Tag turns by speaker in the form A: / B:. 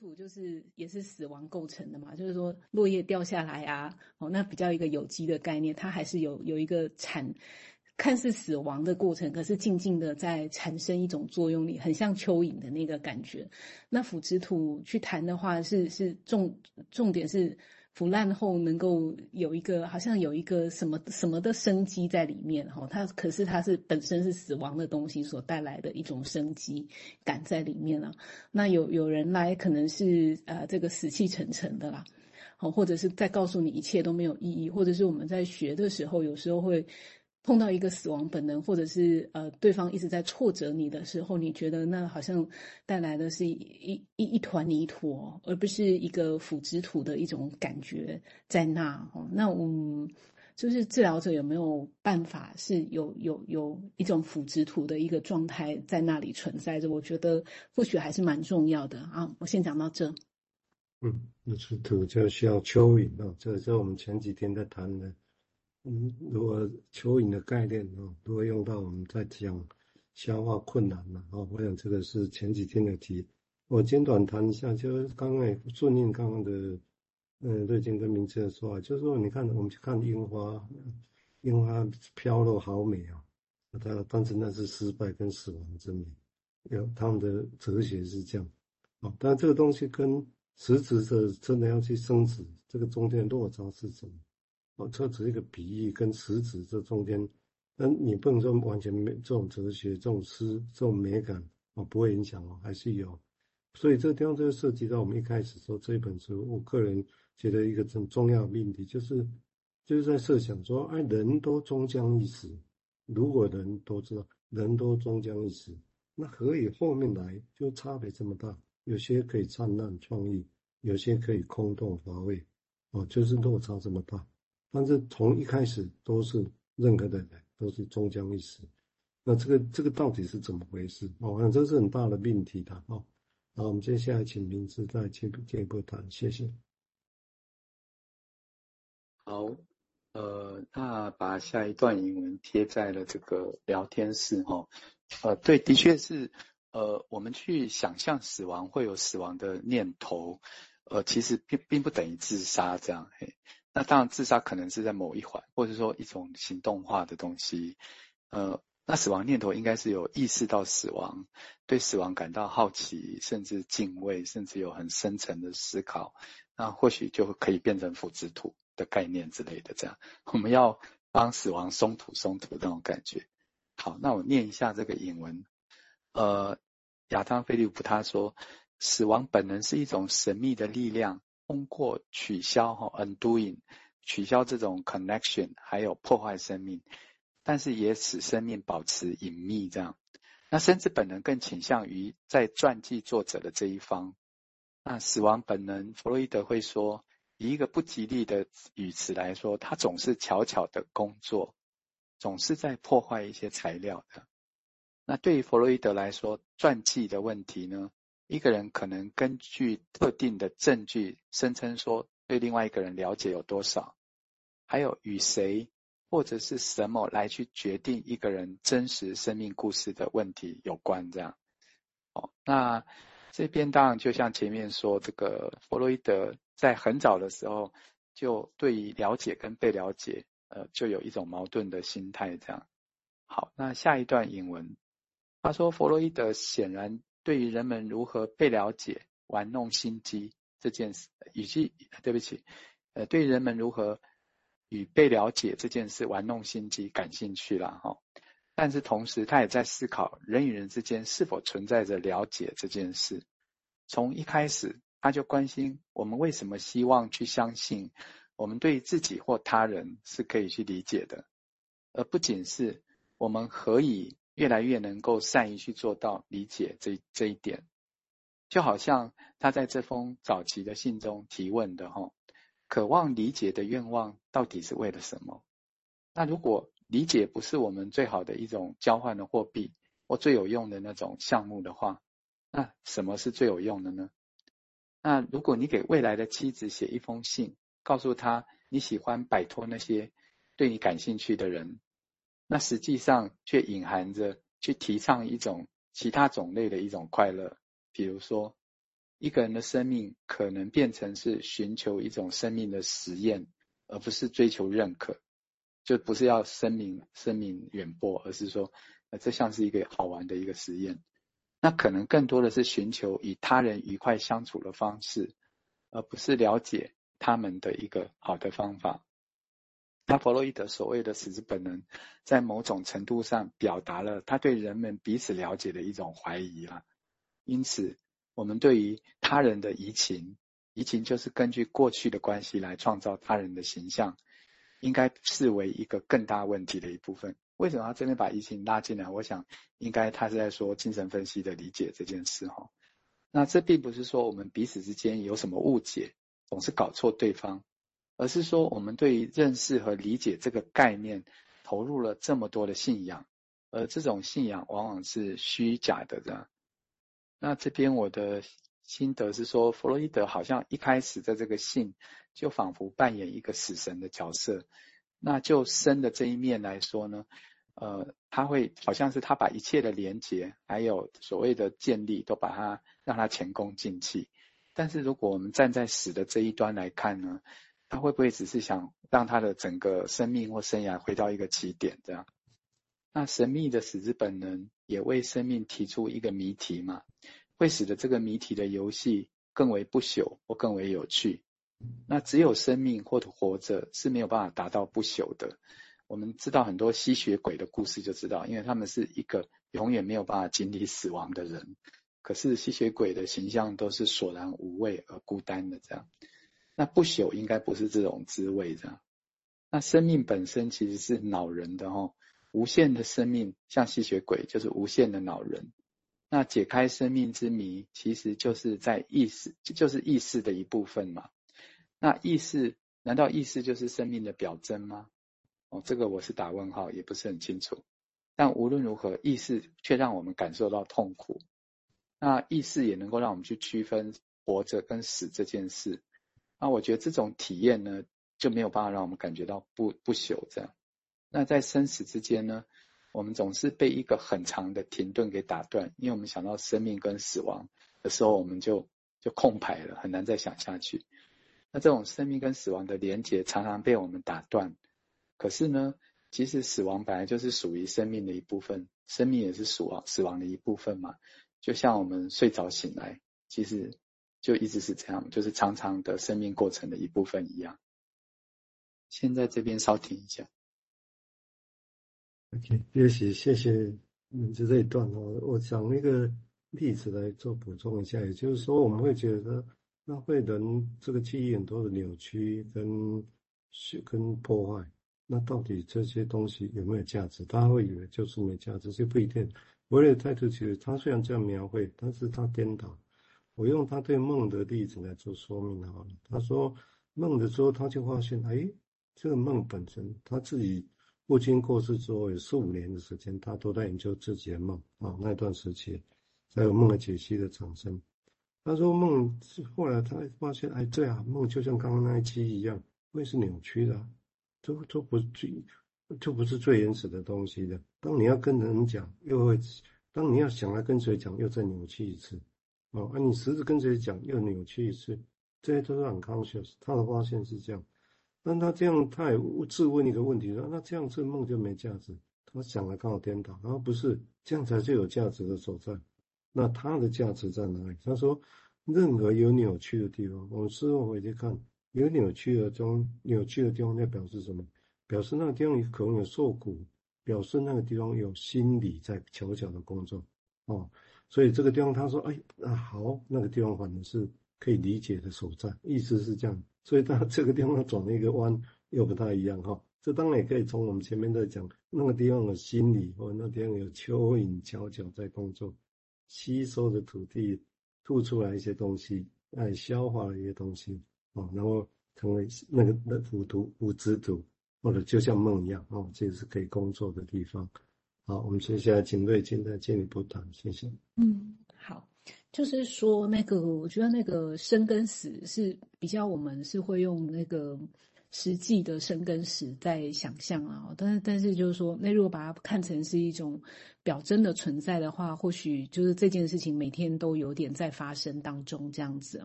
A: 土就是也是死亡构成的嘛，就是说落叶掉下来啊，哦，那比较一个有机的概念，它还是有有一个产。看似死亡的过程，可是静静的在产生一种作用力，很像蚯蚓的那个感觉。那腐殖土去谈的话是，是重重点是腐烂后能够有一个好像有一个什么什么的生机在里面哈。它可是它是本身是死亡的东西所带来的一种生机感在里面了。那有有人来可能是呃这个死气沉沉的啦，好，或者是在告诉你一切都没有意义，或者是我们在学的时候有时候会。碰到一个死亡本能，或者是呃对方一直在挫折你的时候，你觉得那好像带来的是一一一团泥土，而不是一个腐殖土的一种感觉在那哦。那我们就是治疗者有没有办法是有有有一种腐殖土的一个状态在那里存在着？我觉得或许还是蛮重要的啊。我先讲到这。
B: 嗯，腐殖土就需要蚯蚓啊，这是我们前几天在谈的。嗯，如果蚯蚓的概念哦，如果用到我们在讲消化困难了哦，我想这个是前几天的题。我简短谈一下，就是刚刚也顺应刚刚的嗯瑞金跟明智的说话，就是说你看我们去看樱花，樱花飘落好美啊，它但是那是失败跟死亡之美，有他们的哲学是这样哦。但这个东西跟实质的真的要去生殖，这个中间落差是什么？哦，这只是一个比喻，跟实质这中间，那你不能说完全没这种哲学、这种诗、这种美感哦，不会影响哦，还是有。所以这个地方就涉及到我们一开始说这一本书，我个人觉得一个很重要的命题，就是就是在设想说，哎，人都终将一死，如果人都知道人都终将一死，那何以后面来就差别这么大？有些可以灿烂创意，有些可以空洞乏味，哦，就是落差这么大。但是从一开始都是任何的人都是终将一死，那这个这个到底是怎么回事？我想这是很大的命题的哦。好，我们接下来请明智再进进一步谈，谢谢。
C: 好，呃，那把下一段引文贴在了这个聊天室哈。呃，对，的确是，呃，我们去想象死亡会有死亡的念头，呃，其实并并不等于自杀这样嘿。那当然，自杀可能是在某一环，或者说一种行动化的东西。呃，那死亡念头应该是有意识到死亡，对死亡感到好奇，甚至敬畏，甚至有很深层的思考。那或许就可以变成腐殖土的概念之类的。这样，我们要帮死亡松土松土那种感觉。好，那我念一下这个引文。呃，亚当·菲利普他说，死亡本能是一种神秘的力量。通过取消哈 undoing 取消这种 connection，还有破坏生命，但是也使生命保持隐秘。这样，那生之本能更倾向于在传记作者的这一方。那死亡本能，弗洛伊德会说，以一个不吉利的语词来说，它总是悄悄的工作，总是在破坏一些材料的。那对于弗洛伊德来说，传记的问题呢？一个人可能根据特定的证据声称说对另外一个人了解有多少，还有与谁或者是什么来去决定一个人真实生命故事的问题有关这样。哦，那这边当然就像前面说，这个弗洛伊德在很早的时候就对于了解跟被了解，呃，就有一种矛盾的心态这样。好，那下一段引文，他说弗洛伊德显然。对于人们如何被了解、玩弄心机这件事，以及对不起，呃，对人们如何与被了解这件事玩弄心机感兴趣了哈。但是同时，他也在思考人与人之间是否存在着了解这件事。从一开始，他就关心我们为什么希望去相信我们对自己或他人是可以去理解的，而不仅是我们何以。越来越能够善于去做到理解这这一点，就好像他在这封早期的信中提问的哈，渴望理解的愿望到底是为了什么？那如果理解不是我们最好的一种交换的货币或最有用的那种项目的话，那什么是最有用的呢？那如果你给未来的妻子写一封信，告诉她你喜欢摆脱那些对你感兴趣的人。那实际上却隐含着去提倡一种其他种类的一种快乐，比如说一个人的生命可能变成是寻求一种生命的实验，而不是追求认可，就不是要生命生命远播，而是说，呃，这像是一个好玩的一个实验。那可能更多的是寻求与他人愉快相处的方式，而不是了解他们的一个好的方法。那弗洛伊德所谓的死之本能，在某种程度上表达了他对人们彼此了解的一种怀疑了。因此，我们对于他人的移情，移情就是根据过去的关系来创造他人的形象，应该视为一个更大问题的一部分。为什么他这边把移情拉进来？我想，应该他是在说精神分析的理解这件事哈。那这并不是说我们彼此之间有什么误解，总是搞错对方，而是说我们对认识和理解这个概念投入了这么多的信仰，而这种信仰往往是虚假的这样。那这边我的心得是说，弗洛伊德好像一开始在这个信就仿佛扮演一个死神的角色。那就生的这一面来说呢，呃，他会好像是他把一切的连结，还有所谓的建立，都把它让它前功尽弃。但是如果我们站在死的这一端来看呢，他会不会只是想让他的整个生命或生涯回到一个起点这样？那神秘的死之本能也为生命提出一个谜题嘛，会使得这个谜题的游戏更为不朽或更为有趣。那只有生命或者活着是没有办法达到不朽的。我们知道很多吸血鬼的故事就知道，因为他们是一个永远没有办法经历死亡的人。可是吸血鬼的形象都是索然无味而孤单的这样。那不朽应该不是这种滋味这样。那生命本身其实是恼人的哦。无限的生命像吸血鬼就是无限的恼人。那解开生命之谜，其实就是在意识，就是意识的一部分嘛。那意识难道意识就是生命的表征吗？哦，这个我是打问号，也不是很清楚。但无论如何，意识却让我们感受到痛苦。那意识也能够让我们去区分活着跟死这件事。那我觉得这种体验呢，就没有办法让我们感觉到不不朽这样。那在生死之间呢，我们总是被一个很长的停顿给打断，因为我们想到生命跟死亡的时候，我们就就空白了，很难再想下去。那这种生命跟死亡的连结常常被我们打断。可是呢，其实死亡本来就是属于生命的一部分，生命也是死亡死亡的一部分嘛。就像我们睡着醒来，其实就一直是这样，就是常常的生命过程的一部分一样。先在这边稍停一下。
B: OK，谢谢谢谢你这这一段哦，我讲一个例子来做补充一下，也就是说我们会觉得。那会人这个记忆很多的扭曲跟跟破坏，那到底这些东西有没有价值？他会以为就是没价值，就不一定。我的态度其实，他虽然这样描绘，但是他颠倒。我用他对梦的例子来做说明好了。他说梦的时候，他就发现，哎，这个梦本身，他自己父亲过世之后有四五年的时间，他都在研究自己的梦啊，那段时期才有梦的解析的产生。他说梦是后来他发现，哎，对啊，梦就像刚刚那一期一样，会是扭曲的，都都不是最，就不是最原始的东西的。当你要跟人讲，又会；当你要想来跟谁讲，又再扭曲一次。哦，啊，你实质跟谁讲，又扭曲一次，这些都是很 conscious。他的发现是这样，但他这样，他也自问一个问题说：那这样这梦就没价值？他想来刚好颠倒，然后不是这样才是有价值的所在。那它的价值在哪里？他说，任何有扭曲的地方，我们事后回去看，有扭曲的中，扭曲的地方，那表示什么？表示那个地方可能有受苦，表示那个地方有心理在悄悄的工作哦。所以这个地方，他说，哎，那好，那个地方反正是可以理解的所在，意思是这样。所以他这个地方转了一个弯，又不太一样哈。这当然也可以从我们前面在讲那个地方的心理，或那地方有蚯蚓悄悄在工作。吸收的土地吐出来一些东西，来消化了一些东西，哦，然后成为那个那腐土、腐殖土，或者就像梦一样，哦，这是可以工作的地方。好，我们接下来请瑞金再进一步谈，谢谢。
A: 嗯，好，就是说那个，我觉得那个生跟死是比较，我们是会用那个实际的生跟死在想象啊。但是但是就是说，那如果把它看成是一种表征的存在的话，或许就是这件事情每天都有点在发生当中这样子。